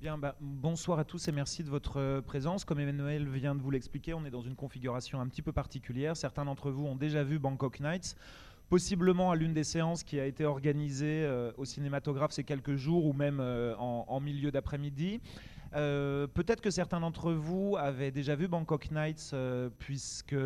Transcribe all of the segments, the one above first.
Bien, bah, bonsoir à tous et merci de votre euh, présence. Comme Emmanuel vient de vous l'expliquer, on est dans une configuration un petit peu particulière. Certains d'entre vous ont déjà vu Bangkok Nights, possiblement à l'une des séances qui a été organisée euh, au cinématographe ces quelques jours ou même euh, en, milieu d'après-midi. Peut-être que certains d'entre vous avaient déjà vu Bangkok Nights puisque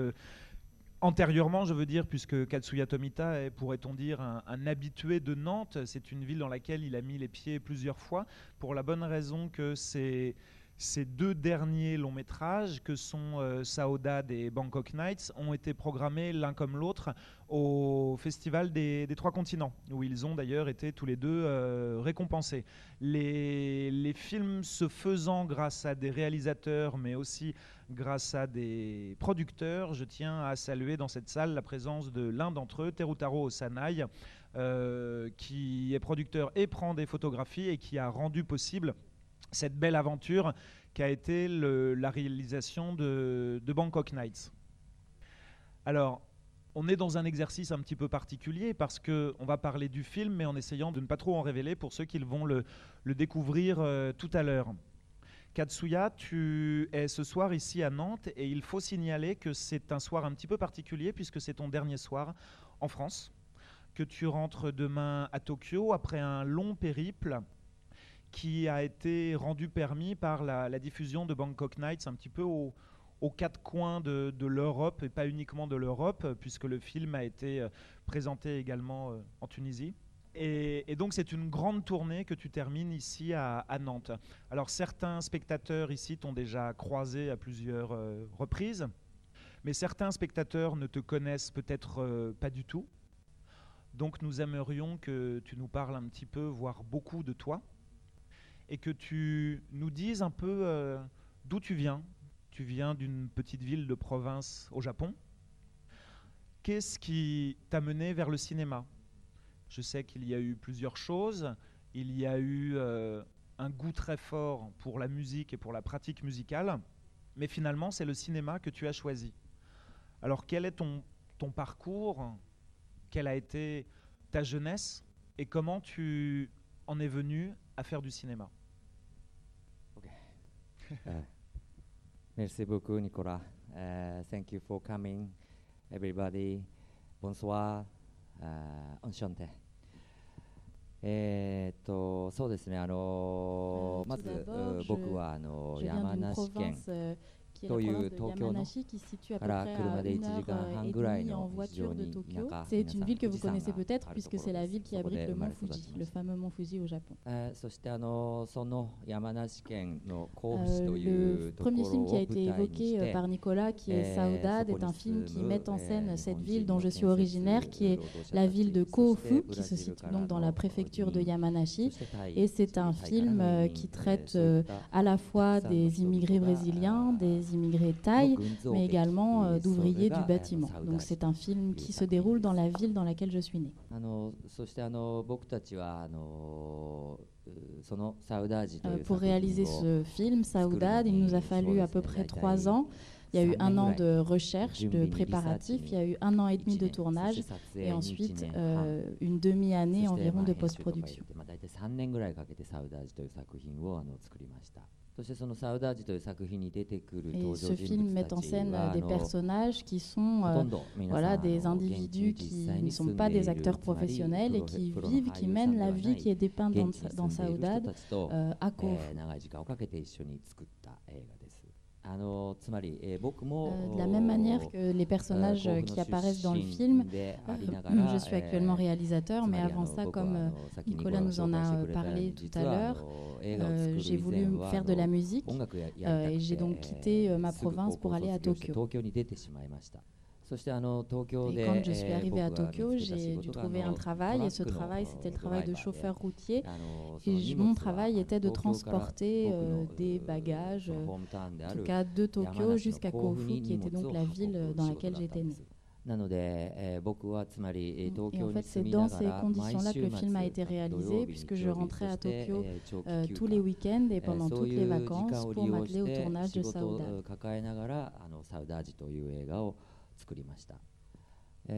antérieurement, je veux dire, puisque Katsuya Tomita est, pourrait-on dire, un, un habitué de Nantes. C'est une ville dans laquelle il a mis les pieds plusieurs fois, pour la bonne raison que c'est ces deux derniers longs métrages, que sont euh, et Bangkok Nights, ont été programmés l'un comme l'autre au Festival des, Trois Continents, où ils ont d'ailleurs été tous les deux euh, récompensés. Les, les films se faisant grâce à des réalisateurs, mais aussi grâce à des producteurs, je tiens à saluer dans cette salle la présence de l'un d'entre eux, Terutaro Osanai, euh, qui est producteur et prend des photographies et qui a rendu possible cette belle aventure qu'a été le- la réalisation de, Bangkok Nights. Alors, on est dans un exercice un petit peu particulier parce que on va parler du film, mais en essayant de ne pas trop en révéler pour ceux qui vont le, le découvrir euh, tout à l'heure. Katsuya, tu es ce soir ici à Nantes et il faut signaler que c'est un soir un petit peu particulier puisque c'est ton dernier soir en France, que tu rentres demain à Tokyo après un long périple qui a été rendu permis par la, diffusion de Bangkok Nights un petit peu au- aux quatre coins de, l'Europe et pas uniquement de l'Europe, puisque le film a été euh, présenté également euh, en Tunisie. Et, donc c'est une grande tournée que tu termines ici à, Nantes. Alors certains spectateurs ici t'ont déjà croisé à plusieurs euh, reprises, mais certains spectateurs ne te connaissent peut-être euh, pas du tout. Donc nous aimerions que tu nous parles un petit peu, voire beaucoup de toi et que tu nous dises un peu euh, d'où tu viens. Tu viens d'une petite ville de province au Japon. Qu'est-ce qui t'a mené vers le cinéma? Je sais qu'il y a eu plusieurs choses. Il y a eu euh, un goût très fort pour la musique et pour la pratique musicale, mais finalement c'est le cinéma que tu as choisi. Alors quel est ton, ton parcours? Quelle a été ta jeunesse? Et comment tu en es venu à faire du cinéma? Merci beaucoup, Nicolas. Uh, thank you for coming, everybody. Bonsoir. Uh, enchanté. えーっとそうですね、あのー Euh, まず僕はあの山梨県 euh, qui est la province de Yamanashi, qui se situe à peu près à une heure euh, et demie en voiture de Tokyo. C'est une ville que vous connaissez peut-être, puisque c'est la ville qui abrite le mont Fuji, le fameux mont Fuji au Japon. Euh, euh le premier film qui a été évoqué euh, par Nicolas, qui est Saudade, est un film qui met en scène cette ville dont je suis originaire, qui est la ville de Kofu, qui se situe donc dans la préfecture de Yamanashi. Et c'est un film qui traite à la fois des immigrés brésiliens, des immigrés thaïs, mais également euh, d'ouvriers du bâtiment. Donc c'est un film qui se déroule dans la ville dans laquelle je suis née. あのそしてあの僕たちはあのうそのサウダージとい Euh, う pour 作品 réaliser を ce film, Saoudade, il nous a fallu à peu près trois ans. Il y a eu un an de recherche, de préparatif, il y a eu un an et demi de tournage et ensuite euh, une demi-année そして environ まあ de 編集とか入れ post-production. Et ce film met en scène des personnages qui sont euh, voilà des individus qui ne sont pas des acteurs professionnels et qui vivent, qui mènent la vie qui est dépeinte dans, dans Saudade euh, à Kof. Eh, de la même manière que les personnages euh, qui apparaissent dans le film, je suis actuellement réalisateur, mais avant ça, comme Nicolas nous en a parlé tout à l'heure, j'ai voulu faire de la musique et j'ai donc quitté euh, ma province pour aller à Tokyo. Et quand je suis arrivée à Tokyo, j'ai dû trouver un travail et ce travail, c'était le travail de chauffeur routier. Et mon travail était de transporter des bagages, en tout cas de Tokyo jusqu'à Kofu, qui était donc la ville dans laquelle j'étais née. Et en fait, c'est dans ces conditions-là que le film a été réalisé, puisque je rentrais à Tokyo tous les week-ends et pendant toutes les vacances pour m'atteler au tournage de Saudade. を Saoudade. 抱えながらあのサウダージという映画を作りました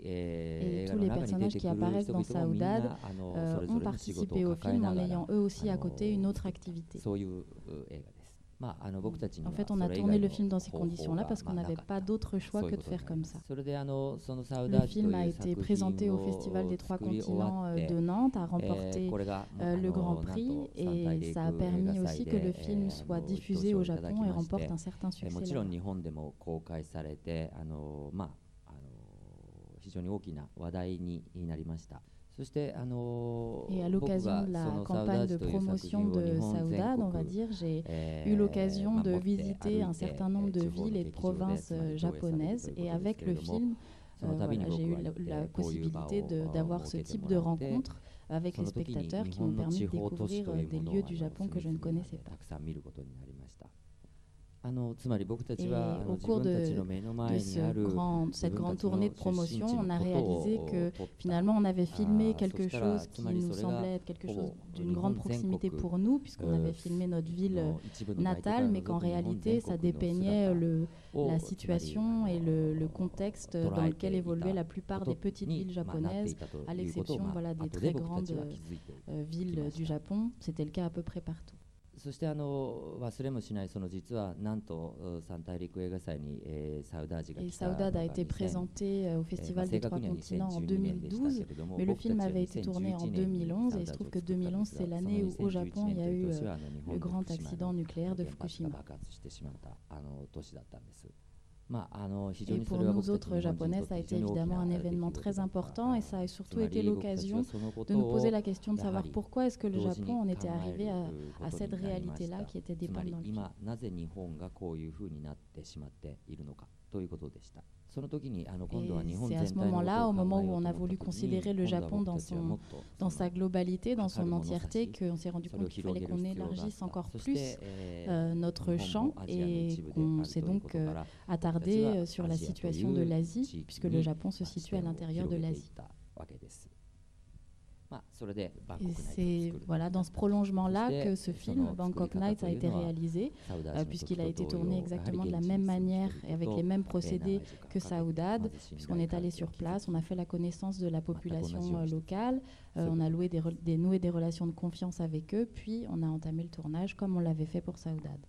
et tous les personnages qui apparaissent dans Saoudade euh, ont participé au film en ayant eux aussi à côté une autre activité. En fait, on a tourné le film dans ces conditions-là parce qu'on n'avait pas d'autre choix que de faire comme ça. Le film a été présenté au Festival des Trois Continents de Nantes, a remporté euh, le Grand Prix et ça a permis aussi que le film soit diffusé au Japon et remporte un certain succès. 非 et à l'occasion de la campagne de promotion de Saoudade, on va dire, j'ai eu l'occasion de visiter un certain nombre de villes et de provinces japonaises. Et avec le film, j'ai eu la, la possibilité d'avoir ce type de rencontre avec les spectateurs qui m'ont permis de découvrir des lieux du Japon que je ne connaissais pas. Et au cours de, cette grande tournée de promotion, on a réalisé que finalement on avait filmé quelque chose qui nous semblait être quelque chose d'une grande proximité pour nous, puisqu'on avait filmé notre ville natale, mais qu'en réalité ça dépeignait le, la situation et le, contexte dans lequel évoluaient la plupart des petites villes japonaises, à l'exception voilà, des très grandes euh, villes du Japon. C'était le cas à peu près partout. そしてあの忘れもしない、の実はなんと三大陸映画祭に、えー、サウダージが来たのが2000、えー、正確には2012年でしたけれども、僕たちは2011年にサウダージを作ったんですが、その2011年という年は日本の福島の爆発してしまったあの年だったんです。Pour nous autres Japonais, ça a été évidemment un événement très important et ça a surtout été l'occasion de nous poser la question de savoir pourquoi est-ce que le Japon en était arrivé à, cette réalité-là qui était dépeinte. C'est à ce moment-là, au moment où on a voulu considérer le Japon dans, son, dans sa globalité, dans son entièreté, qu'on s'est rendu compte qu'il fallait qu'on élargisse encore plus euh, notre champ et qu'on s'est donc euh, attardé euh, sur la situation de l'Asie, puisque le Japon se situe à l'intérieur de l'Asie. Et c'est voilà, dans ce prolongement-là que ce film, Bangkok Nights, a été réalisé, euh, puisqu'il a été tourné exactement de la même manière et avec les mêmes procédés que Saoudade, puisqu'on est allé sur place, on a fait la connaissance de la population euh, locale, euh, on a loué des, des, noué des relations de confiance avec eux, puis on a entamé le tournage comme on l'avait fait pour Saoudade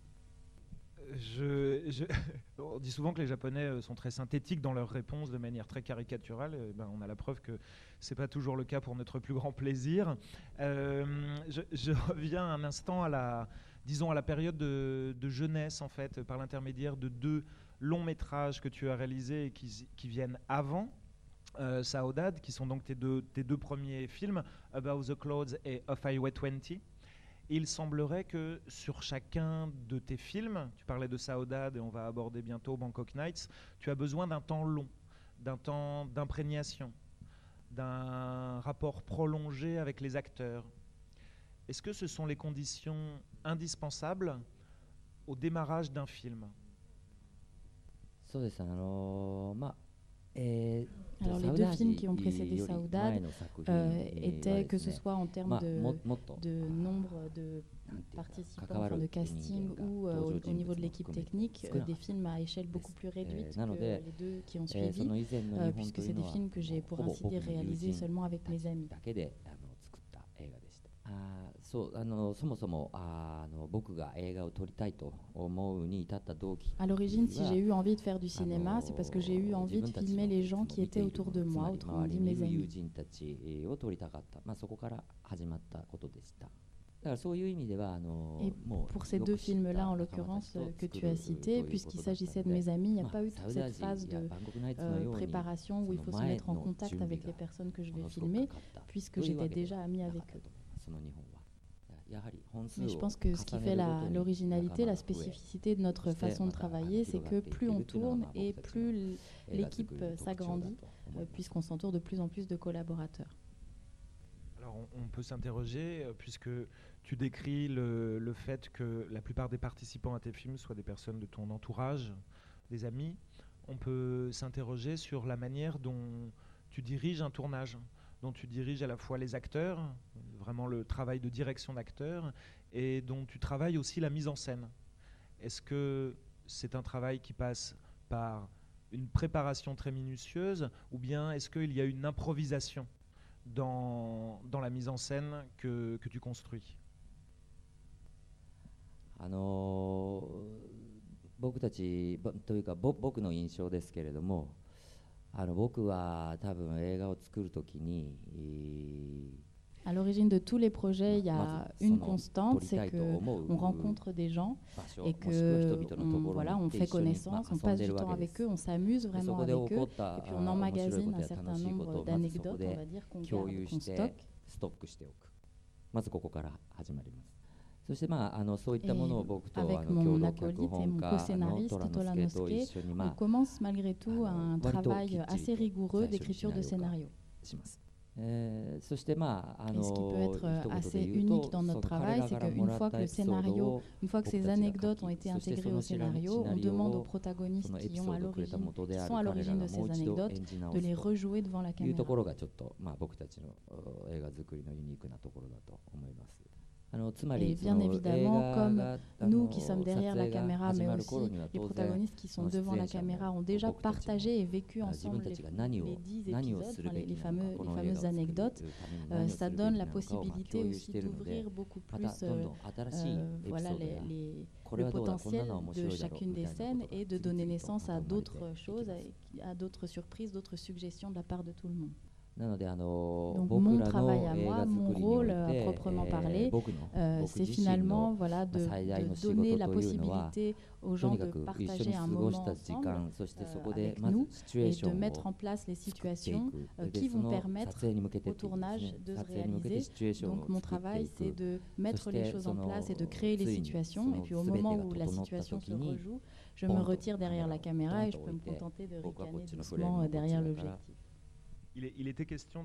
on dit souvent que les Japonais euh, sont très synthétiques dans leurs réponses de manière très caricaturale. Ben, on a la preuve que c'est pas toujours le cas pour notre plus grand plaisir. Euh, je, reviens un instant à la, disons à la période de, jeunesse en fait, par l'intermédiaire de deux longs métrages que tu as réalisés et qui, viennent avant. Euh, Saudade, qui sont donc tes deux, tes deux premiers films, About the Clouds et Of Highway 20 il semblerait que sur chacun de tes films, tu parlais de Saudade et on va aborder bientôt Bangkok Nights, tu as besoin d'un temps long, d'un temps d'imprégnation, d'un rapport prolongé avec les acteurs. Est-ce que ce sont les conditions indispensables au démarrage d'un film? Alors les deux films qui ont précédé Saoudade euh, étaient, que ce soit en termes de, de nombre de participants, enfin de casting ou euh, au, niveau de l'équipe technique, euh, des films à échelle beaucoup plus réduite que les deux qui ont suivi, puisque c'est des films que j'ai pour ainsi dire réalisés seulement avec mes amis. À l'origine, si j'ai eu envie de faire du cinéma, c'est parce que j'ai eu envie de filmer les gens qui étaient autour de moi, autrement dit mes amis. Et pour ces deux films-là, en l'occurrence, que tu as cités, puisqu'il s'agissait de mes amis, il n'y a pas eu toute cette phase de euh, préparation où il faut se mettre en contact avec les personnes que je vais filmer, puisque j'étais déjà ami avec eux. Mais je pense que ce qui fait l'originalité, la, spécificité de notre façon de travailler, c'est que plus on tourne et plus l'équipe s'agrandit, euh, puisqu'on s'entoure de plus en plus de collaborateurs. Alors on, peut s'interroger, euh, puisque tu décris le, le, fait que la plupart des participants à tes films soient des personnes de ton entourage, des amis, on peut s'interroger sur la manière dont tu diriges un tournage dont tu diriges à la fois les acteurs, vraiment le travail de direction d'acteurs, et dont tu travailles aussi la mise en scène. Est-ce que c'est un travail qui passe par une préparation très minutieuse ou bien est-ce qu'il y a une improvisation dans, dans la mise en scène que, que tu construis あの僕たちというか僕の印象ですけれども あの僕は多分映画を作るときに À l'origine de tous les projets, il y a une constante, c'est qu'on rencontre des gens et que on, voilà, on fait connaissance, on passe du temps avec eux, on s'amuse vraiment avec eux, et puis on emmagasine un certain nombre d'anecdotes, on va dire, qu'on qu stocke. まずここから始まります。 そしてまああのそういったものを僕とあの共同脚本家のトラノスケと一緒にまあ commence malgré tout un travail assez rigoureux d'écriture de scénario. します。Euh, ce qui peut être assez unique dans notre travail, c'est qu'une fois que le scénario, une fois que ces anecdotes ont été intégrées au scénario, on demande aux protagonistes qui, ont à qui sont à l'origine de ces anecdotes de les rejouer devant la caméra. Et bien évidemment, comme nous qui sommes derrière la caméra, mais aussi les protagonistes qui sont devant la caméra, ont déjà partagé et vécu ensemble les, les dix épisodes, les, les, fameux, les fameuses anecdotes, euh, ça donne la possibilité aussi d'ouvrir beaucoup plus euh, euh, voilà, les, le potentiel de chacune des scènes et de donner naissance à d'autres choses, à d'autres surprises, d'autres suggestions de la part de tout le monde. Donc mon travail à moi, mon rôle à proprement parler, euh, c'est finalement voilà, de, de, donner la possibilité aux gens de partager un moment ensemble euh, avec nous et de mettre en place les situations euh, qui vont permettre au tournage de se réaliser. Donc mon travail, c'est de mettre les choses en place et de créer les situations. Et puis au moment où la situation se rejoue, je me retire derrière la caméra et je peux me contenter de ricaner doucement derrière l'objectif il, était question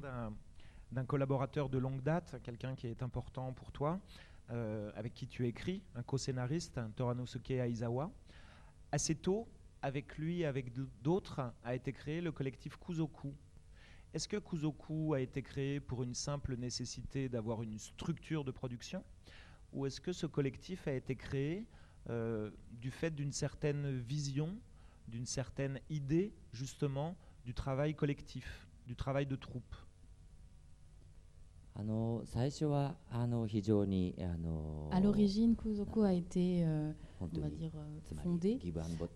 d'un collaborateur de longue date, quelqu'un qui est important pour toi, euh, avec qui tu écris, un co-scénariste, Toranosuke Aizawa. Assez tôt, avec lui, avec d'autres, a été créé le collectif Kuzoku. Est-ce que Kuzoku a été créé pour une simple nécessité d'avoir une structure de production Ou est-ce que ce collectif a été créé euh, du fait d'une certaine vision, d'une certaine idée, justement, du travail collectif? du travail de troupe あの最初はあの非常にあの À l'origine, Kuzoku a été, euh, on va dire, euh, fondé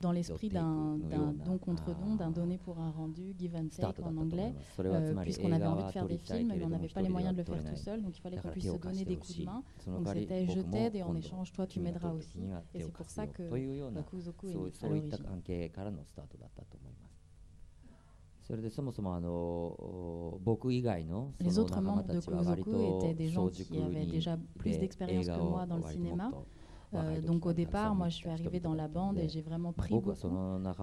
dans l'esprit d'un don contre don, d'un donné pour un rendu, give and take en anglais, euh, puisqu'on avait envie de faire des films, mais on n'avait pas les moyens de le faire tout seul, donc il fallait qu'on puisse se donner des coups de main. Donc c'était je t'aide et en échange, toi tu m'aideras aussi. Et c'est pour ça que Kuzoku est né à l'origine. それでそもそもあの僕以外のその仲間たちは割と早熟にで映画を割ともっと Euh, donc au départ, moi je suis arrivée dans la bande et j'ai vraiment pris beaucoup.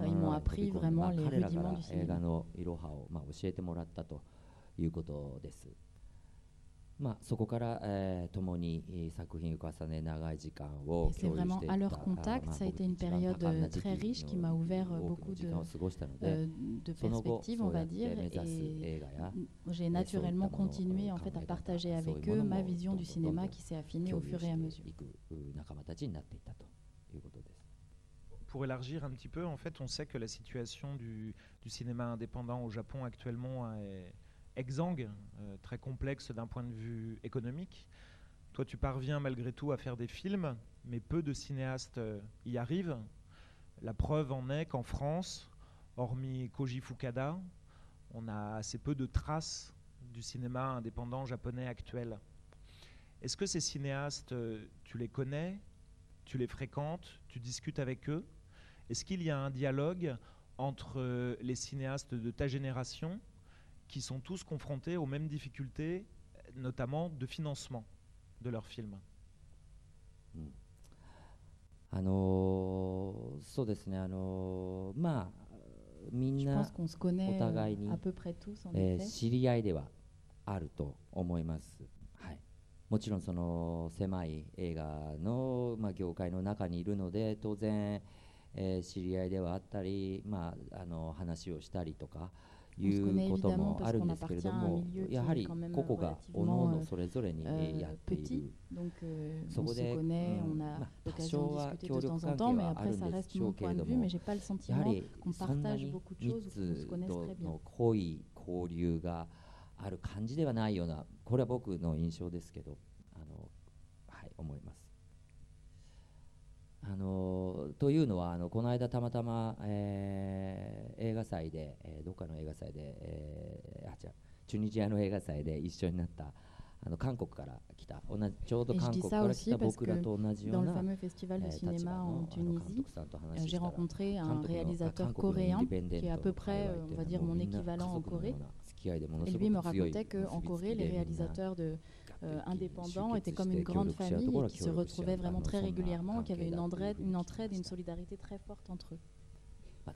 Ils m'ont appris vraiment les rudiments du cinéma. まあ、そこから、えー、共に作品を重ね長い時間を共有していた à leur contact, ça a été une période très riche qui m'a ouvert beaucoup de, euh, de perspectives, on va dire, et j'ai naturellement continué en fait à partager avec eux ma vision du cinéma qui s'est affinée au fur et à mesure. Pour élargir un petit peu, en fait, on sait que la situation du, du cinéma indépendant au Japon actuellement est exsangue, euh, très complexe d'un point de vue économique. Toi, tu parviens malgré tout à faire des films, mais peu de cinéastes euh, y arrivent. La preuve en est qu'en France, hormis Koji Fukada, on a assez peu de traces du cinéma indépendant japonais actuel. Est-ce que ces cinéastes, euh, tu les connais, tu les fréquentes, tu discutes avec eux? Est-ce qu'il y a un dialogue entre les cinéastes de ta génération qui sont tous confrontés aux mêmes difficultés, notamment de financement de leurs films. あのそうですね、あのまあ、みんなお互いに、えー、知り合いではあると思います。はい、もちろんその狭い映画の、まあ、業界の中にいるので当然、えー、知り合いではあったり、まあ、あの話をしたりとか、 いうこともあるんですけれどもやはり個々がおのおのそれぞれにやっている。そこで、多少は協力関係はあるんでしょうけれどもやはりそんなに密度の濃い交流がある感じではないようなこれは僕の印象ですけどあの、はい、思います。あのというのはあのこの間たまたま、えー、映画祭で、えー、どっかの映画祭で、えー、あ違うチュニジアの映画祭で一緒になったあの韓国から来た同じちょうど韓国から来た僕らと同じような立場の監督さんと話したら韓国の韓国のインディペンデントとか言われてみんな家族のような付き合いでものすごく強い結びつきでみんな。Euh, indépendants étaient comme une grande famille qui se retrouvaient vraiment très régulièrement, qui avaient une entraide, une et une solidarité très forte entre eux.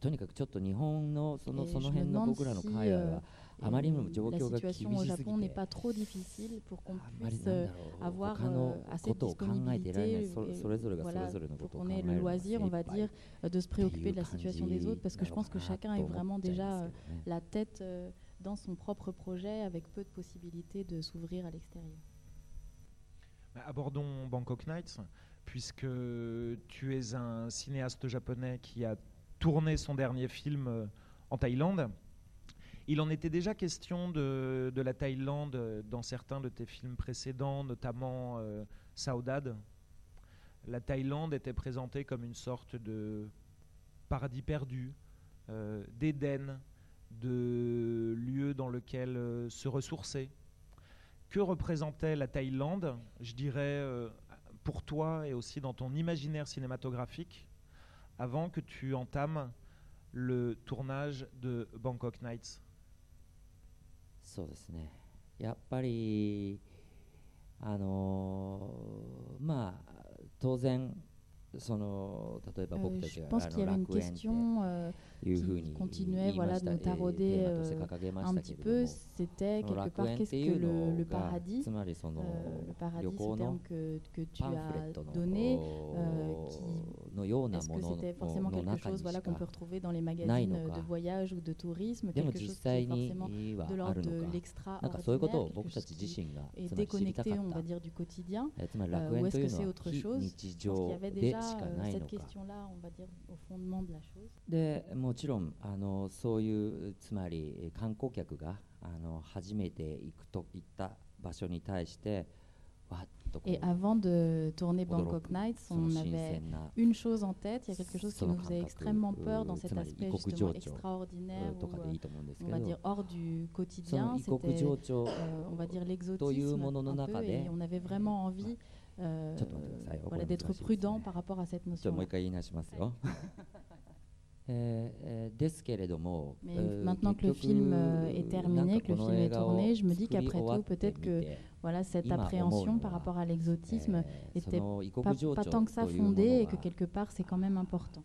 Je me demande si, euh, la situation au Japon n'est pas trop difficile pour qu'on puisse euh, avoir euh, assez de disponibilité, et, pour qu'on ait le loisir, on va dire, de se préoccuper de la situation des autres, parce que je pense que chacun est vraiment déjà la tête dans son propre projet avec peu de possibilités de s'ouvrir à l'extérieur. Abordons Bangkok Nights, puisque tu es un cinéaste japonais qui a tourné son dernier film euh, en Thaïlande. Il en était déjà question de, la Thaïlande dans certains de tes films précédents, notamment euh, Saudade. La Thaïlande était présentée comme une sorte de paradis perdu, euh, d'Éden, de lieu dans lequel se ressourcer, que représentait la Thaïlande, je dirais, euh, pour toi et aussi dans ton imaginaire cinématographique, avant que tu entames le tournage de Bangkok Nights そうですねやっぱりあのー、まあ当然その例えば僕たちが、あの楽園って qui continuait voilà, de nous tarauder euh, un petit peu, c'était quelque part qu'est-ce que le, paradis, euh, le paradis, ce terme que, que tu as donné, euh, qui, est-ce que c'était forcément quelque chose voilà, qu'on peut retrouver dans les magazines de voyage ou de tourisme, quelque chose qui est forcément de l'ordre de l'extraordinaire, et déconnecté, on va dire, du quotidien, euh, ou est-ce que c'est autre chose? Je qu'il y avait déjà cette question-là, on va dire, au fondement de la chose. もちろんあのそういうつまり観光客があの初めて行くといった場所に対してわっ Et avant de tourner Bangkok Nights, on avait une chose en tête. Il y a quelque chose qui nous faisait extrêmement peur dans cet aspect justement extraordinaire, ou, on va dire hors du quotidien. C'était, euh, on va dire l'exotisme un peu, et on avait vraiment envie euh, voilà, d'être prudent par rapport à cette notion. Mais maintenant que le film est terminé, que le film est tourné, je me dis qu'après tout, peut-être que voilà, cette appréhension par rapport à l'exotisme n'était pas, pas, tant que ça fondée et que quelque part c'est quand même important.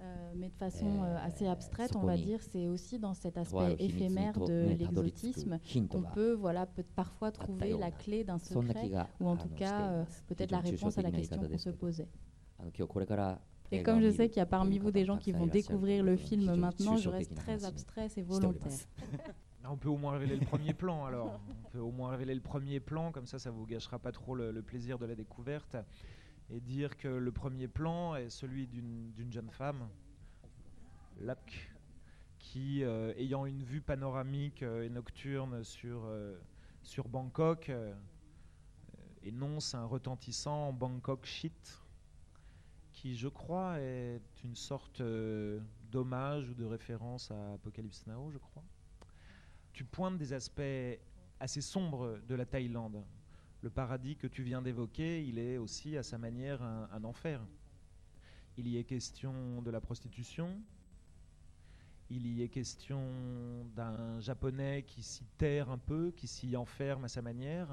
Euh, mais de façon euh, assez abstraite, on va dire, c'est aussi dans cet aspect éphémère de l'exotisme qu'on peut voilà, peut parfois trouver la clé d'un secret, ou en tout cas euh, peut-être la réponse à la question qu'on se posait. Et comme je sais qu'il y a parmi vous des gens qui vont découvrir le film maintenant, je reste très abstrait, c'est volontaire. On peut au moins révéler le premier plan alors. On peut au moins révéler le premier plan, comme ça ça vous gâchera pas trop le plaisir de la découverte et dire que le premier plan est celui d'une jeune femme, Lak, qui, euh, ayant une vue panoramique euh, et nocturne sur, euh, sur Bangkok, énonce un retentissant Bangkok shit, qui, je crois, est une sorte d'hommage ou de référence à Apocalypse Now, je crois. Tu pointes des aspects assez sombres de la Thaïlande, le paradis que tu viens d'évoquer, il est aussi à sa manière un, enfer. Il y est question de la prostitution, il y est question d'un japonais qui s'y terre un peu, qui s'y enferme à sa manière.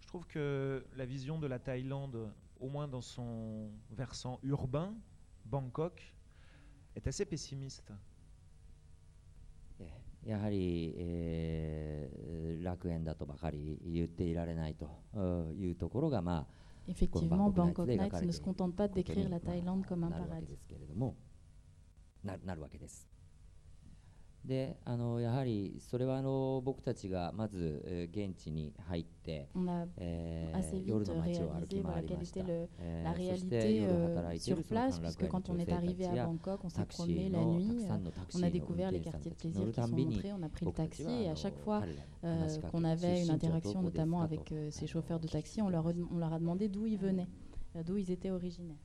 Je trouve que la vision de la Thaïlande, au moins dans son versant urbain, Bangkok, est assez pessimiste. やはり、えー、楽園だとばかり言っていられないというところが、まあ、Effectivement, Bangkok Nights ne se contente pas de décrire la Thaïlande comme un paradis. なるわけです。であのやはりそれはあの僕たちがまず、えー、現地に入って、えー、夜の街を歩き回りました。えー、そして夜働いているその歓楽街の女性たちやタクシーのたくさんのタクシーの運転手さんたち乗るたびに僕たちは彼らに話しかけ qu'on avait une interaction notamment avec ces chauffeurs de taxi, on leur, on leur a demandé d'où ils venaient, d'où ils étaient originaires.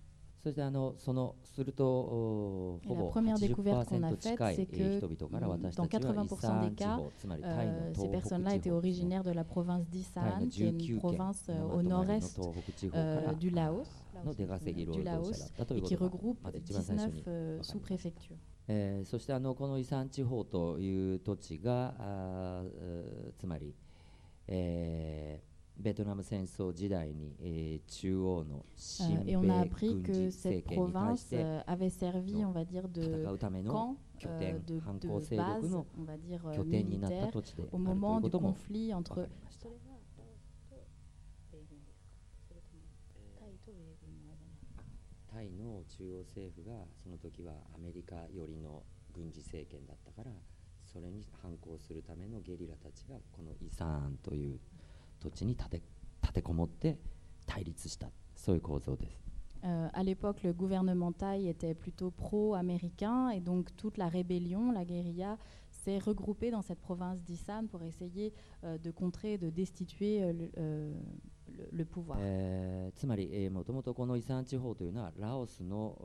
そしてあのそのするとほぼ80%近い人々から私たちはイサーン地方つまりタイの東北地方 la province d'Isan, qui est une province au nord-est du Laos, の出稼ぎ労働者だったということがまず一番最初にえー、そしてあのこのイサン地方という土地があつまり、えーベトナム戦争時代に、えー、中央の新米軍事政権に対して、euh, avait servi, on va dire, de 戦うための拠点、euh, de, 反抗勢力の拠点になった土地であるということも分かりました。タイの中央政府がその時はアメリカ寄りの軍事政権だったからそれに反抗するためのゲリラたちがこのイサーンという土地に立て立てこもって対立したそういう構造です。Euh, à l'époque, le gouvernement thaï était plutôt pro-américain et donc toute la rébellion, la guérilla, s'est regroupée dans cette province d'Isan pour essayer euh, de contrer, de destituer euh, le, euh, le, le pouvoir. つまり、えー、もともとこのイサン地方というのはラオスの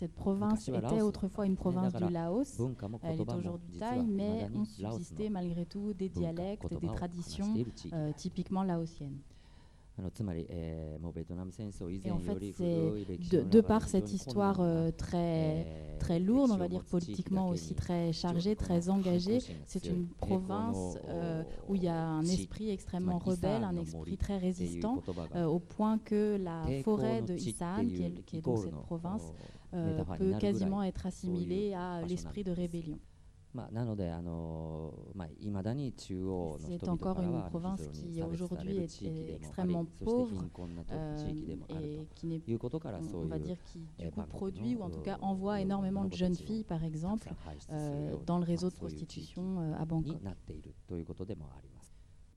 cette province était autrefois une province du Laos. Elle est aujourd'hui Thaï, mais ont subsisté malgré tout des dialectes, des traditions euh, typiquement laotiennes. Et en fait, c'est de, par cette histoire euh, très, très lourde, on va dire politiquement aussi très chargée, très engagée, c'est une province euh, où il y a un esprit extrêmement rebelle, un esprit très résistant, au point que la forêt de Isan, qui est, qui est donc cette province, euh, peut quasiment être assimilé à l'esprit de rébellion. C'est encore une province qui aujourd'hui est, extrêmement pauvre euh, et qui n'est, on va dire, qui du coup produit ou en tout cas envoie énormément de jeunes filles, par exemple, euh, dans le réseau de prostitution à Bangkok.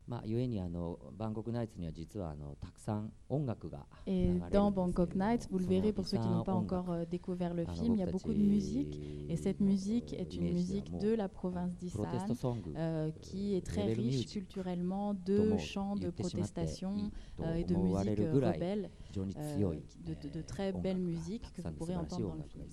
まあ、ゆえにあのバンコクナイツには実はあのたくさん音楽が Et dans Bangkok Nights, vous le verrez pour ceux qui n'ont pas encore euh, découvert le film, il y a beaucoup de musique. Et cette musique est une musique de la province d'Isan euh, qui est très riche culturellement de chants de protestation euh, et de musique rebelle, euh, de, de, de très belle musique que vous pourrez entendre dans le film.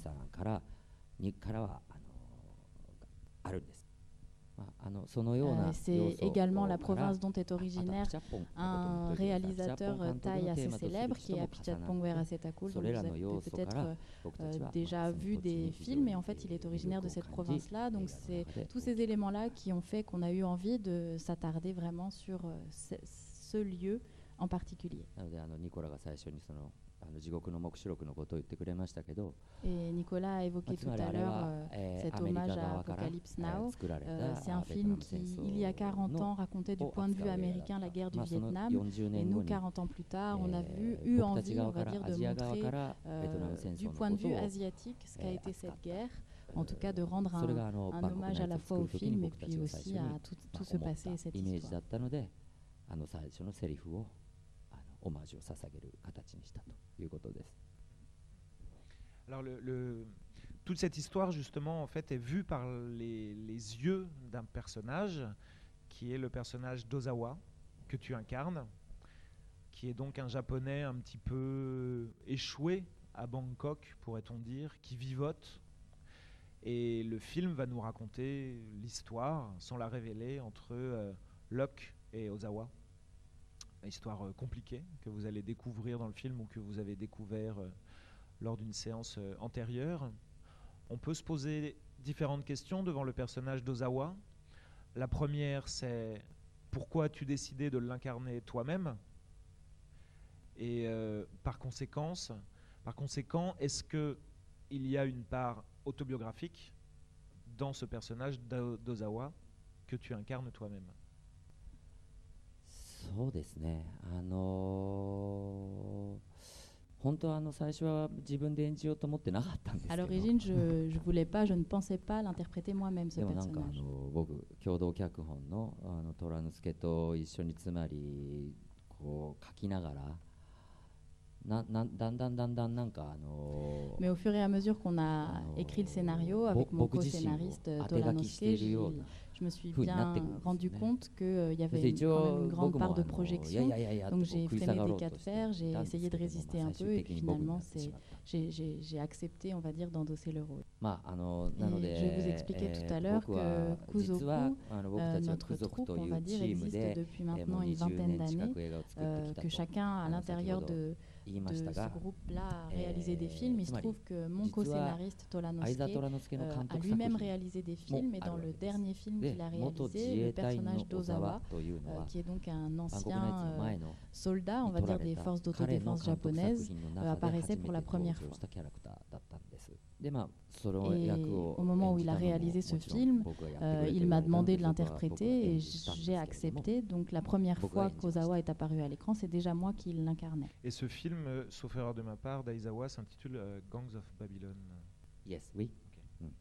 Euh, c'est également la province dont est originaire un réalisateur thaï assez célèbre qui est Apichatpong Verasetakul. Donc vous avez peut-être euh, déjà vu des films, et en fait il est originaire de cette province-là. Donc c'est tous ces éléments-là qui ont fait qu'on a eu envie de s'attarder vraiment sur euh, ce lieu en particulier. Et Nicolas a évoqué tout à l'heure euh, cet hommage à Apocalypse Now. Euh, c'est un film qui, il y a 40 ans, racontait du point de vue américain la guerre du Vietnam. Et nous, 40 ans plus tard, on a vu, eu envie, on va dire, de montrer euh, du point de vue asiatique ce qu'a été cette guerre en tout cas de rendre un, un hommage à la fois au film et puis aussi à tout, tout ce passé et cette histoire. オマージュを捧げる形にしたということです。Alors le, le, toute cette histoire justement en fait est vue par les, les yeux d'un personnage qui est le personnage d'Ozawa que tu incarnes, qui est donc un japonais un petit peu échoué à Bangkok pourrait-on dire, qui vivote. Et le film va nous raconter l'histoire, sans la révéler, entre euh, Locke et Ozawa histoire euh, compliquée que vous allez découvrir dans le film ou que vous avez découvert euh, lors d'une séance euh, antérieure. On peut se poser différentes questions devant le personnage d'Ozawa. La première, c'est pourquoi as-tu décidé de l'incarner toi-même? Et par par conséquent, est-ce que il y a une part autobiographique dans ce personnage d'Ozawa que tu incarnes toi-même? そうですね、あの、本当はあの最初は自分で演じようと思ってなかったんですけど je, je pas, でもなんか、あのー、僕、共同脚本の,あの虎之助と一緒に、つまりこう書きながら。ななだんだんだんだんなんかあのー。でも、あのー、僕自身を当て書きしているような。Je me suis bien rendu compte qu'il euh, y avait une, quand même une grande part de projection. Donc j'ai fait mes cas de fer, j'ai essayé de résister un peu et puis finalement j'ai accepté, on va dire, d'endosser le rôle. Et je vous expliquais tout à l'heure que Kuzoku, euh, notre troupe, on va dire, existe depuis maintenant une vingtaine d'années, euh, que chacun à l'intérieur de de ce groupe-là a réalisé des films. Il se trouve que mon co-scénariste Tolanosuke euh, a lui-même réalisé des films et dans le dernier film qu'il a réalisé, le personnage d'Ozawa, euh, qui est donc un ancien euh, soldat, on va dire, des forces d'autodéfense japonaises, apparaissait pour la première fois. Et au moment où il a réalisé ce film, euh, il m'a demandé de l'interpréter et j'ai accepté. Donc la première fois qu'Ozawa est apparu à l'écran, c'est déjà moi qui l'incarnais. Et ce film, euh, sauf erreur de ma part, d'Aizawa s'intitule euh, Gangs of Babylon. Yes, oui. Okay. Mm.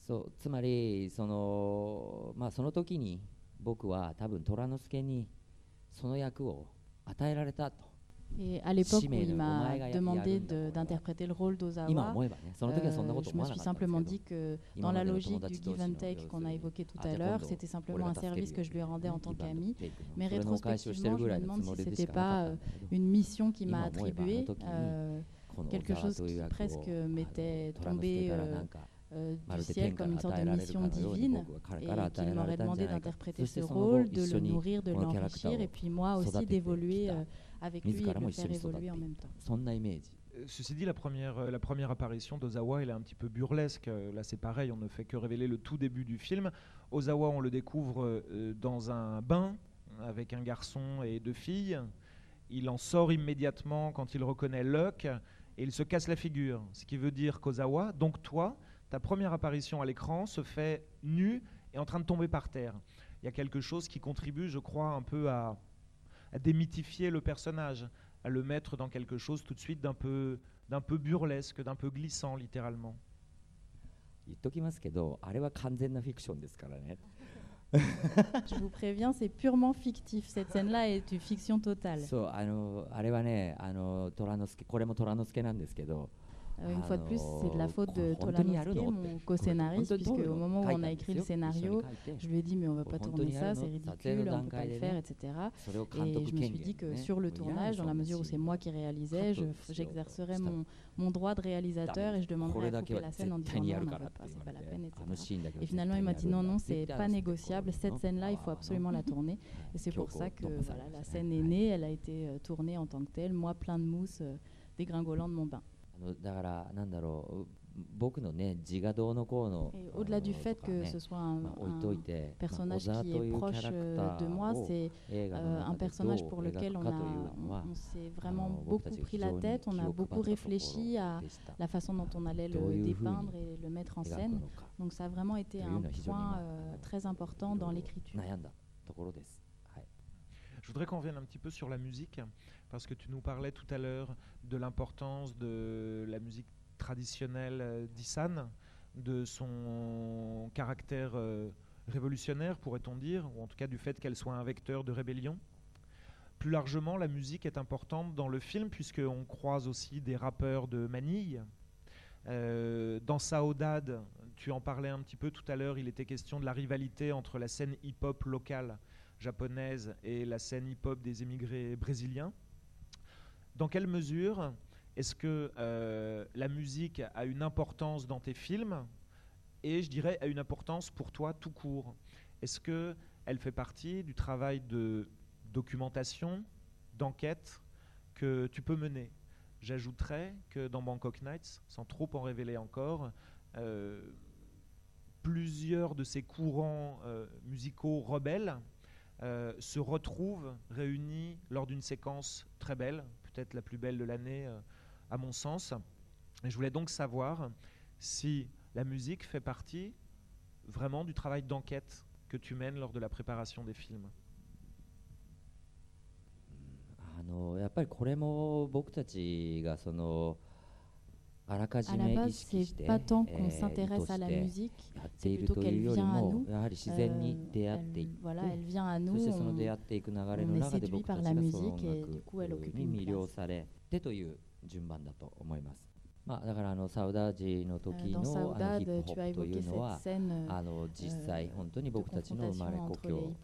そうつまりその,、まあ、その時に僕は多分虎之助にその役を与えられたと Et à l'époque où il m'a demandé d'interpréter le rôle d'Ozawa, euh, je me suis simplement dit que dans la logique du give and take qu'on a évoqué tout à l'heure, c'était simplement un service que je lui rendais en tant qu'ami. Mais rétrospectivement, je me demande si ce n'était pas euh, une mission qui m'a attribuée, euh, quelque chose qui presque m'était tombé euh, du ciel comme une sorte de mission divine et qu'il m'aurait demandé d'interpréter ce rôle, de le nourrir, de l'enrichir et puis moi aussi d'évoluer euh, avec lui et le faire évoluer en même temps. Euh, ceci dit, la première, la première apparition d'Ozawa, elle est un petit peu burlesque. Là, c'est pareil, on ne fait que révéler le tout début du film. Ozawa, on le découvre dans un bain avec un garçon et deux filles. Il en sort immédiatement quand il reconnaît Luck et il se casse la figure. Ce qui veut dire qu'Ozawa, donc toi, ta première apparition à l'écran se fait nu et en train de tomber par terre. Il y a quelque chose qui contribue, je crois, un peu à, démythifier le personnage, à le mettre dans quelque chose tout de suite d'un peu, d'un peu burlesque, d'un peu glissant littéralement. Je vous préviens, c'est purement fictif. Cette scène-là est une fiction totale. Euh, une fois de plus, c'est de la faute de Tolanosuke, mon co-scénariste, puisque au moment où on a écrit le scénario, je lui ai dit mais on va pas tourner ça, c'est ridicule, on ne peut pas le faire, etc. Et je me suis dit que sur le tournage, dans la mesure où c'est moi qui réalisais, j'exercerai mon, mon droit de réalisateur et je demanderai à couper la scène en disant non, non, c'est pas la peine, etc. Et finalement, il m'a dit non, non, c'est pas négociable, cette scène-là, il faut absolument la tourner. Et c'est pour ça que voilà, la scène est née, elle a été euh, tournée en tant que telle, moi plein de mousse, dégringolant de mon bain. Au-delà du fait que ce soit un, personnage qui est proche de moi, c'est euh, un personnage pour lequel on, on, s'est vraiment beaucoup pris la tête, on a beaucoup réfléchi à la façon dont on allait le dépeindre et le mettre en scène. Donc ça a vraiment été un point euh, très important dans l'écriture. Je voudrais qu'on revienne un petit peu sur la musique parce que tu nous parlais tout à l'heure de l'importance de la musique traditionnelle euh, d'Isan, de son caractère euh, révolutionnaire, pourrait-on dire, ou en tout cas du fait qu'elle soit un vecteur de rébellion. Plus largement, la musique est importante dans le film puisqu'on croise aussi des rappeurs de Manille. Euh, dans Saudade, tu en parlais un petit peu tout à l'heure, il était question de la rivalité entre la scène hip-hop locale japonaise et la scène hip-hop des émigrés brésiliens. Dans quelle mesure est-ce que euh, la musique a une importance dans tes films et je dirais a une importance pour toi tout court? Est-ce que elle fait partie du travail de documentation, d'enquête que tu peux mener? J'ajouterais que dans Bangkok Nights, sans trop en révéler encore, plusieurs de ces courants musicaux rebelles se retrouvent réunis lors d'une séquence très belle, peut-être la plus belle de l'année à mon sens. Et je voulais donc savoir si la musique fait partie vraiment du travail d'enquête que tu mènes lors de la préparation des films. あのやっぱりこれも僕たちがその あらかじめ意識して、えー、としてやっているというよりもやはり自然に出会っていって、そしてその出会っていく流れの中で僕たちがその音楽に魅了されてという順番だと思います。まあ、だからあのサウダージの時のあのヒップホップというのはあの実際本当に僕たちの生まれ故郷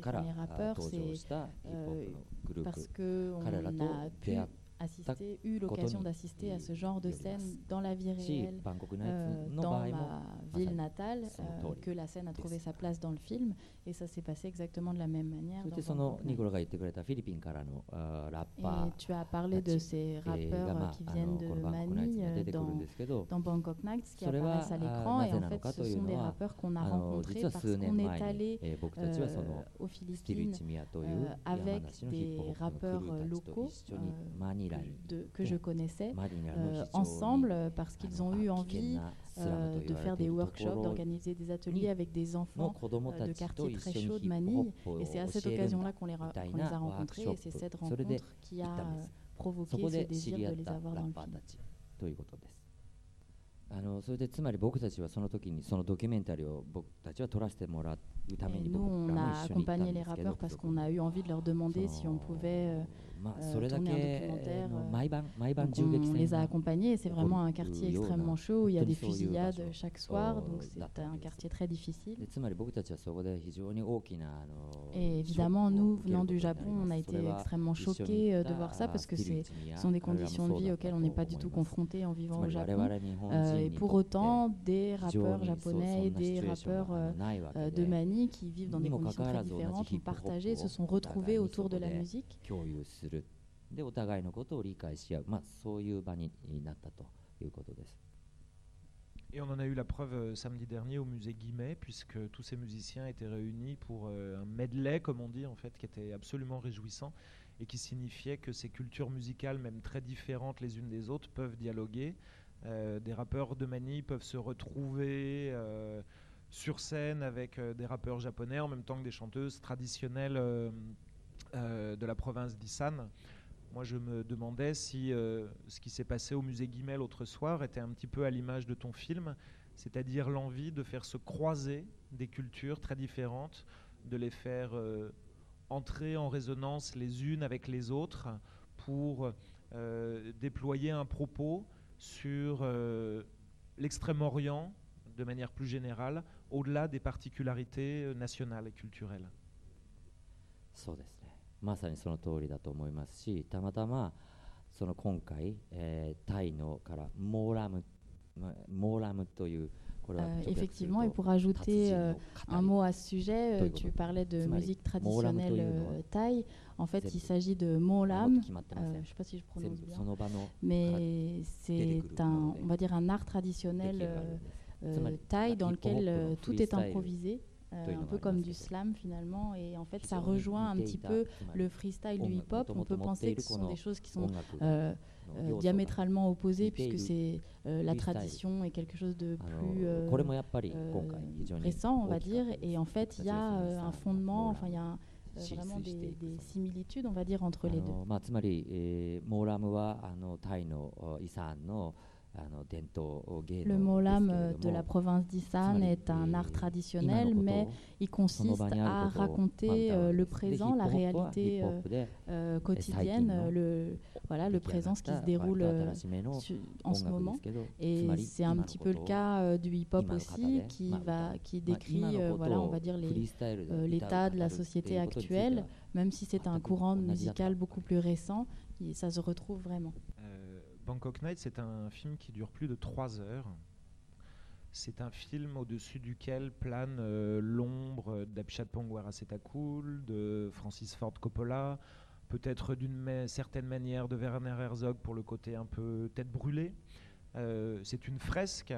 から登場したヒップホップのグループ彼らと出会って Assisté, eu l'occasion d'assister à ce genre de scène dans la vie réelle, euh, dans ma ville natale, euh, que la scène a trouvé sa place dans le film, et ça s'est passé exactement de la même manière. Et tu as parlé de ces rappeurs qui viennent de Manille dans, dans, Bangkok Nights, qui apparaissent à l'écran, et en fait ce sont des rappeurs qu'on a rencontrés parce qu'on est allé euh, aux Philippines avec des rappeurs locaux de, que je connaissais euh, ensemble parce qu'ils ont eu envie euh, de faire des workshops, d'organiser des ateliers avec des enfants euh, de quartiers très chauds de Manille. Et c'est à cette occasion-là qu'on les, qu les, a rencontrés et c'est cette rencontre qui a provoqué ce désir de les avoir dans le film. あのそれでつまり僕たちはその時にそのドキュメンタリーを僕たちは撮らせてもらうために僕らも一緒に行ったんですけど、parce qu'on a eu envie de leur demander si on pouvait まあ、それだけ毎晩毎晩銃撃戦 on les a accompagnés c'est vraiment un quartier extrêmement chaud où il y a des fusillades chaque soir donc c'est un quartier très difficile つまり僕たちはそこで非常に大きなあの et évidemment nous venant du Japon on a été extrêmement choqués de voir ça parce que ce sont des conditions de vie auxquelles on n'est pas du tout confronté en vivant au Japon et pour autant des rappeurs japonais et des rappeurs de Mani qui vivent dans des conditions très différentes ont partagé se sont retrouvés autour de la musique るでお互いのことを理解し合う、まあ、そういう場になったということです。Et on en a eu la preuve euh, samedi dernier au musée Guimet, puisque tous ces musiciens étaient réunis pour euh, un medley, comme on dit, en fait, qui était absolument réjouissant et qui signifiait que ces cultures musicales, même très différentes les unes des autres, peuvent dialoguer. Euh, des rappeurs de Manille peuvent se retrouver euh, sur scène avec euh, des rappeurs japonais en même temps que des chanteuses traditionnelles euh, de la province d'Issan. Moi, je me demandais si euh, ce qui s'est passé au musée Guimet l'autre soir était un petit peu à l'image de ton film, c'est-à-dire l'envie de faire se croiser des cultures très différentes, de les faire euh, entrer en résonance les unes avec les autres pour déployer un propos sur l'extrême-orient de manière plus générale, au-delà des particularités nationales et culturelles まさにその通りだと思いますしたまたまその今回、えー、タイのからモーラムモーラムという Euh, effectivement, et pour ajouter euh, un mot à ce sujet, euh, tu parlais de musique traditionnelle euh, thaï. En fait, il s'agit de molam. je ne sais pas si je prononce bien, mais c'est un, on va dire un art traditionnel thaï dans lequel tout est improvisé. Euh, un peu comme du slam finalement. Et en fait, ça rejoint un petit peu le freestyle du hip-hop. On peut penser que ce sont des choses qui sont euh, euh, diamétralement opposées puisque c'est la tradition et quelque chose de plus récent, on va dire. Et en fait, il y a un fondement, enfin, il y a vraiment des, des, similitudes, on va dire, entre les deux. Le molam de la province d'Isan est un art traditionnel, mais il consiste à raconter euh, le présent, la réalité euh, euh, quotidienne, le, voilà, le présent, ce qui se déroule en ce moment. Et c'est un petit peu le cas du hip-hop aussi, qui, va, qui décrit, voilà, on va dire, l'état de la société actuelle, même si c'est un courant musical beaucoup plus récent, ça se retrouve vraiment. Bangkok Night, c'est un film qui dure plus de trois heures. C'est un film au-dessus duquel plane euh, l'ombre d'Abhishek Pongwara Setakul, de Francis Ford Coppola, peut-être d'une certaine manière de Werner Herzog pour le côté un peu tête brûlée. c'est une fresque.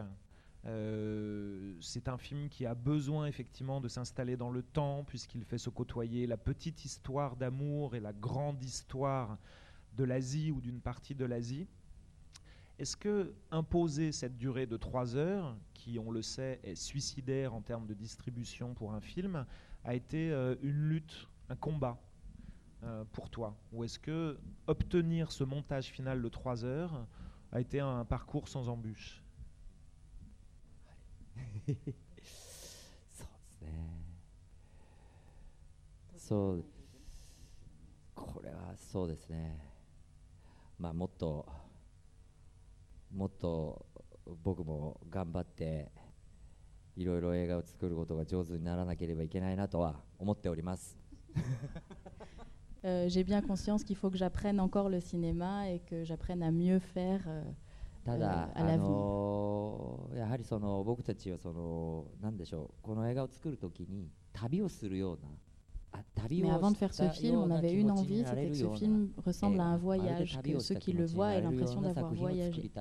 c'est un film qui a besoin effectivement de s'installer dans le temps puisqu'il fait se côtoyer la petite histoire d'amour et la grande histoire de l'Asie ou d'une partie de l'Asie. Est-ce que imposer cette durée de trois heures, qui on le sait est suicidaire en termes de distribution pour un film, a été euh, une lutte, un combat euh, pour toi Ou est-ce que obtenir ce montage final de trois heures a été un parcours sans embûches もっと僕も頑張っていろいろ映画を作ることが上手にならなければいけないなとは思っております。Euh, J'ai bien conscience qu'il faut que j'apprenne encore le cinéma et que j'apprenne à mieux faire euh, ただ、あのー、やはりその僕たちはその何でしょうこの映画を作るときに旅をするような Mais avant de faire ce film, on avait une envie, c'était que ce film ressemble à un voyage, que ceux qui le voient aient l'impression d'avoir voyagé.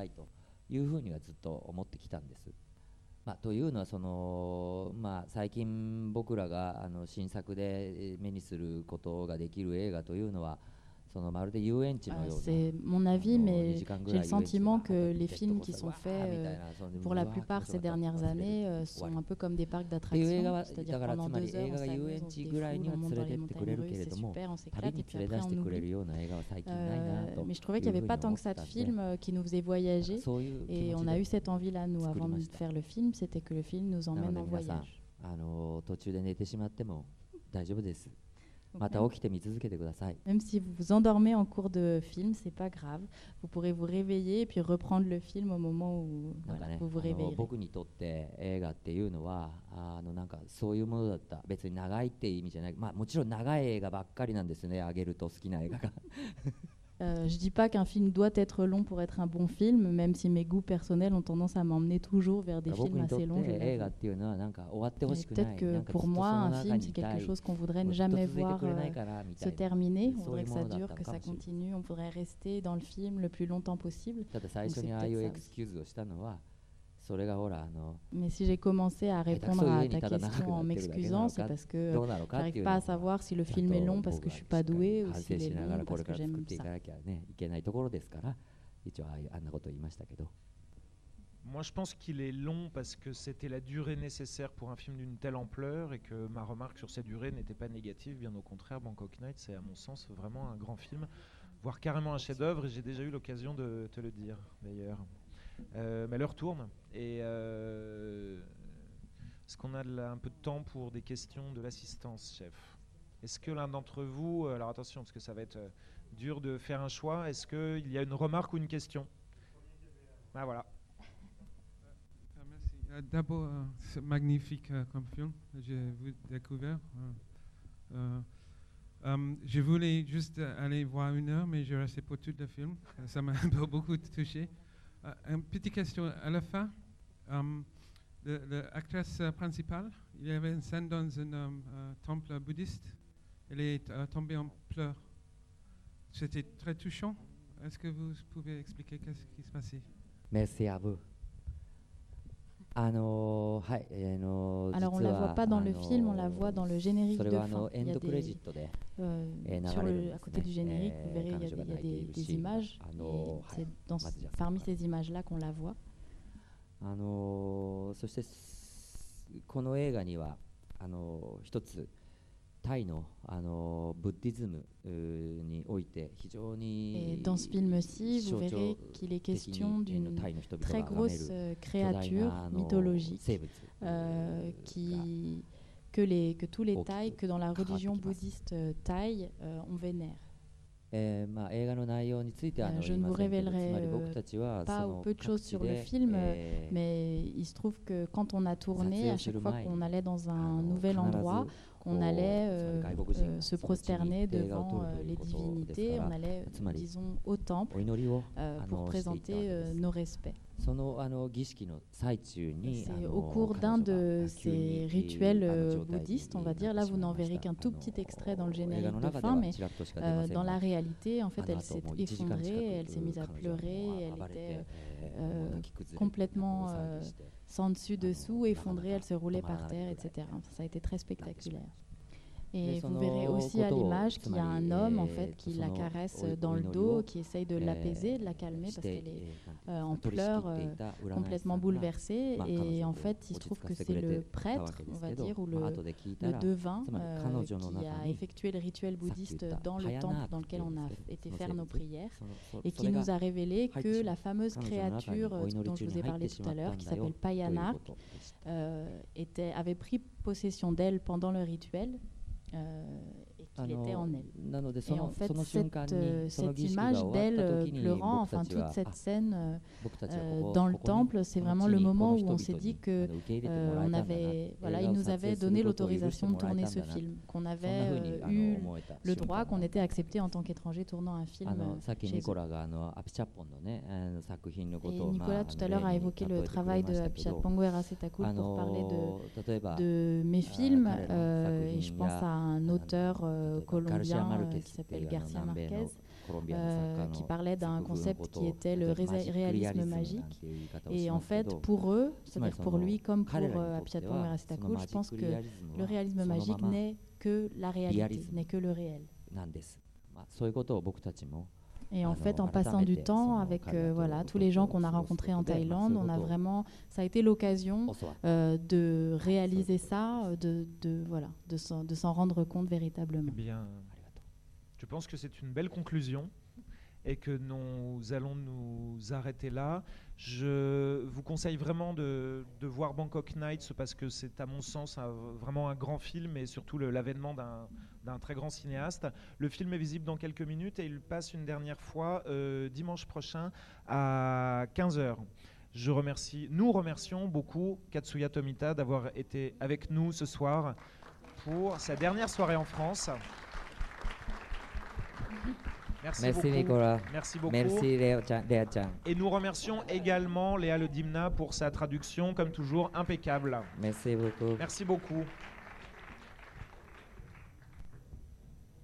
いうふうにはずっと思ってきたんです。まあ、というのはその、まあ、最近僕らがあの新作で目にすることができる映画というのは C'est mon avis, mais j'ai le sentiment que les films qui sont faits euh, pour la plupart ces dernières années euh, sont un peu comme des parcs d'attractions, c'est-à-dire pendant deux heures on s'amuse, on se défoule, on monte dans les montagnes russes, c'est super, on s'éclate et puis après on oublie. Euh, mais je trouvais qu'il n'y avait pas tant que ça de films qui nous faisaient voyager et on a eu cette envie-là, nous, avant de faire le film, c'était que le film nous emmène en voyage. 途中で寝てしまっても大丈夫です。 Même si vous vous endormez en cours de film, c'est pas grave. Vous pourrez vous réveiller et puis reprendre le film au moment où voilà, vous vous réveillez. 僕にとって映画っていうのはあのなんかそういうものだった。別に長いって意味じゃない。まあもちろん長い映画ばっかりなんですね。あげると好きな映画が。Euh, je dis pas qu'un film doit être long pour être un bon film, même si mes goûts personnels ont tendance à m'emmener toujours vers des ah, films assez longs. Peut-être que pour moi, un film, c'est quelque chose qu'on voudrait ne jamais voir euh, se terminer. On voudrait que ça dure, que ça continue. On voudrait rester dans le film le plus longtemps possible. Mais si j'ai commencé à répondre à ta question en m'excusant, c'est parce que je n'arrive pas à savoir si le film est long parce que je ne suis pas doué ou s'il est long parce que j'aime ça. Moi, je pense qu'il est long parce que c'était la durée nécessaire pour un film d'une telle ampleur et que ma remarque sur cette durée n'était pas négative. Bien au contraire, Bangkok Night, c'est à mon sens vraiment un grand film, voire carrément un chef-d'œuvre. Et j'ai déjà eu l'occasion de te le dire, d'ailleurs. Euh, mais l'heure tourne. Euh, est-ce qu'on a un peu de temps pour des questions de l'assistance, chef? Est-ce que l'un d'entre vous, euh, alors attention, parce que ça va être dur de faire un choix, est-ce qu'il y a une remarque ou une question? Ah voilà. D'abord, c'est magnifique comme film, j'ai découvert. je voulais juste aller voir une heure, mais je restais pour tout le film. Ça m'a beaucoup touché. Euh, une petite question à la fin. Um, L'actrice principale, il y avait une scène dans un euh, temple bouddhiste. Elle est euh, tombée en pleurs. C'était très touchant. Est-ce que vous pouvez expliquer ce qui se passait? Merci à vous. Alors, on la voit pas dans le film, on la voit dans le générique de fin. Il y a des, euh, sur le, à côté du générique, vous verrez, il y a, il y a des, des, images. C'est dans, parmi ces images-là qu'on la voit. あのそしてこの映画にはあの一つ Et dans ce film-ci, vous verrez qu'il est question d'une très grosse euh, créature mythologique que, tous les Thaïs, que dans la religion bouddhiste euh, Thaï, euh, on vénère. Je ne vous révélerai pas ou peu de choses sur le film, mais il se trouve que quand on a tourné, à chaque fois qu'on allait dans un nouvel endroit, on allait euh, euh, se prosterner devant euh, les divinités, on allait, disons, au temple pour présenter nos respects. C'est au cours d'un de ces rituels bouddhistes, on va dire. Là, vous n'en verrez qu'un tout petit extrait dans le générique de fin, mais euh, dans la réalité, en fait, elle s'est effondrée, elle s'est mise à pleurer, elle était euh, complètement sans dessus-dessous, effondrée, elle se roulait par terre, etc. Ça a été très spectaculaire. Et vous verrez aussi à l'image qu'il y a un homme en fait qui la caresse dans le dos, qui essaye de l'apaiser, de la calmer parce qu'elle est euh, en pleurs, euh, complètement bouleversée. Et en fait, il se trouve que c'est le prêtre, on va dire, ou le, le devin euh, qui a effectué le rituel bouddhiste dans le temple dans lequel on a été faire nos prières et qui nous a révélé que la fameuse créature dont je vous ai parlé tout à l'heure, qui s'appelle Payanak, était, avait pris possession d'elle pendant le rituel euh, qu'il était en elle. Et en fait, cette, euh, cette image d'elle euh, pleurant, enfin toute cette scène euh, dans le temple, c'est vraiment le moment où on s'est dit que on avait, voilà, il nous avait donné l'autorisation de tourner ce film, qu'on avait eu le droit, qu'on était accepté en tant qu'étranger tournant un film chez Nicolas tout à l'heure a évoqué le travail de Apichat Pongo Erasetakul pour parler de, de mes films, et je pense à un auteur euh, colombien euh, qui s'appelle Garcia Marquez. Euh, qui parlait d'un concept qui était le réalisme magique. Et en fait, pour eux, c'est-à-dire pour lui comme pour euh, Apiaton je pense que le réalisme magique n'est que la réalité, n'est que le réel. Et en fait, en passant du temps avec euh, voilà, tous les gens qu'on a rencontrés en Thaïlande, on a vraiment, ça a été l'occasion euh, de réaliser ça, de, de, voilà, de s'en rendre compte véritablement. Eh bien, je pense que c'est une belle conclusion et que nous allons nous arrêter là. Je vous conseille vraiment de, de voir Bangkok Nights parce que c'est à mon sens vraiment un grand film et surtout l'avènement d'un d'un très grand cinéaste. Le film est visible dans quelques minutes et il passe une dernière fois euh, dimanche prochain à 15h. Je remercie, nous remercions beaucoup Katsuya Tomita d'avoir été avec nous ce soir pour sa dernière soirée en France. Merci, beaucoup. Nicolas. Merci beaucoup. Merci Léa Chang. Et nous remercions également Léa Le Dimna pour sa traduction, comme toujours, impeccable. Merci beaucoup. Merci beaucoup.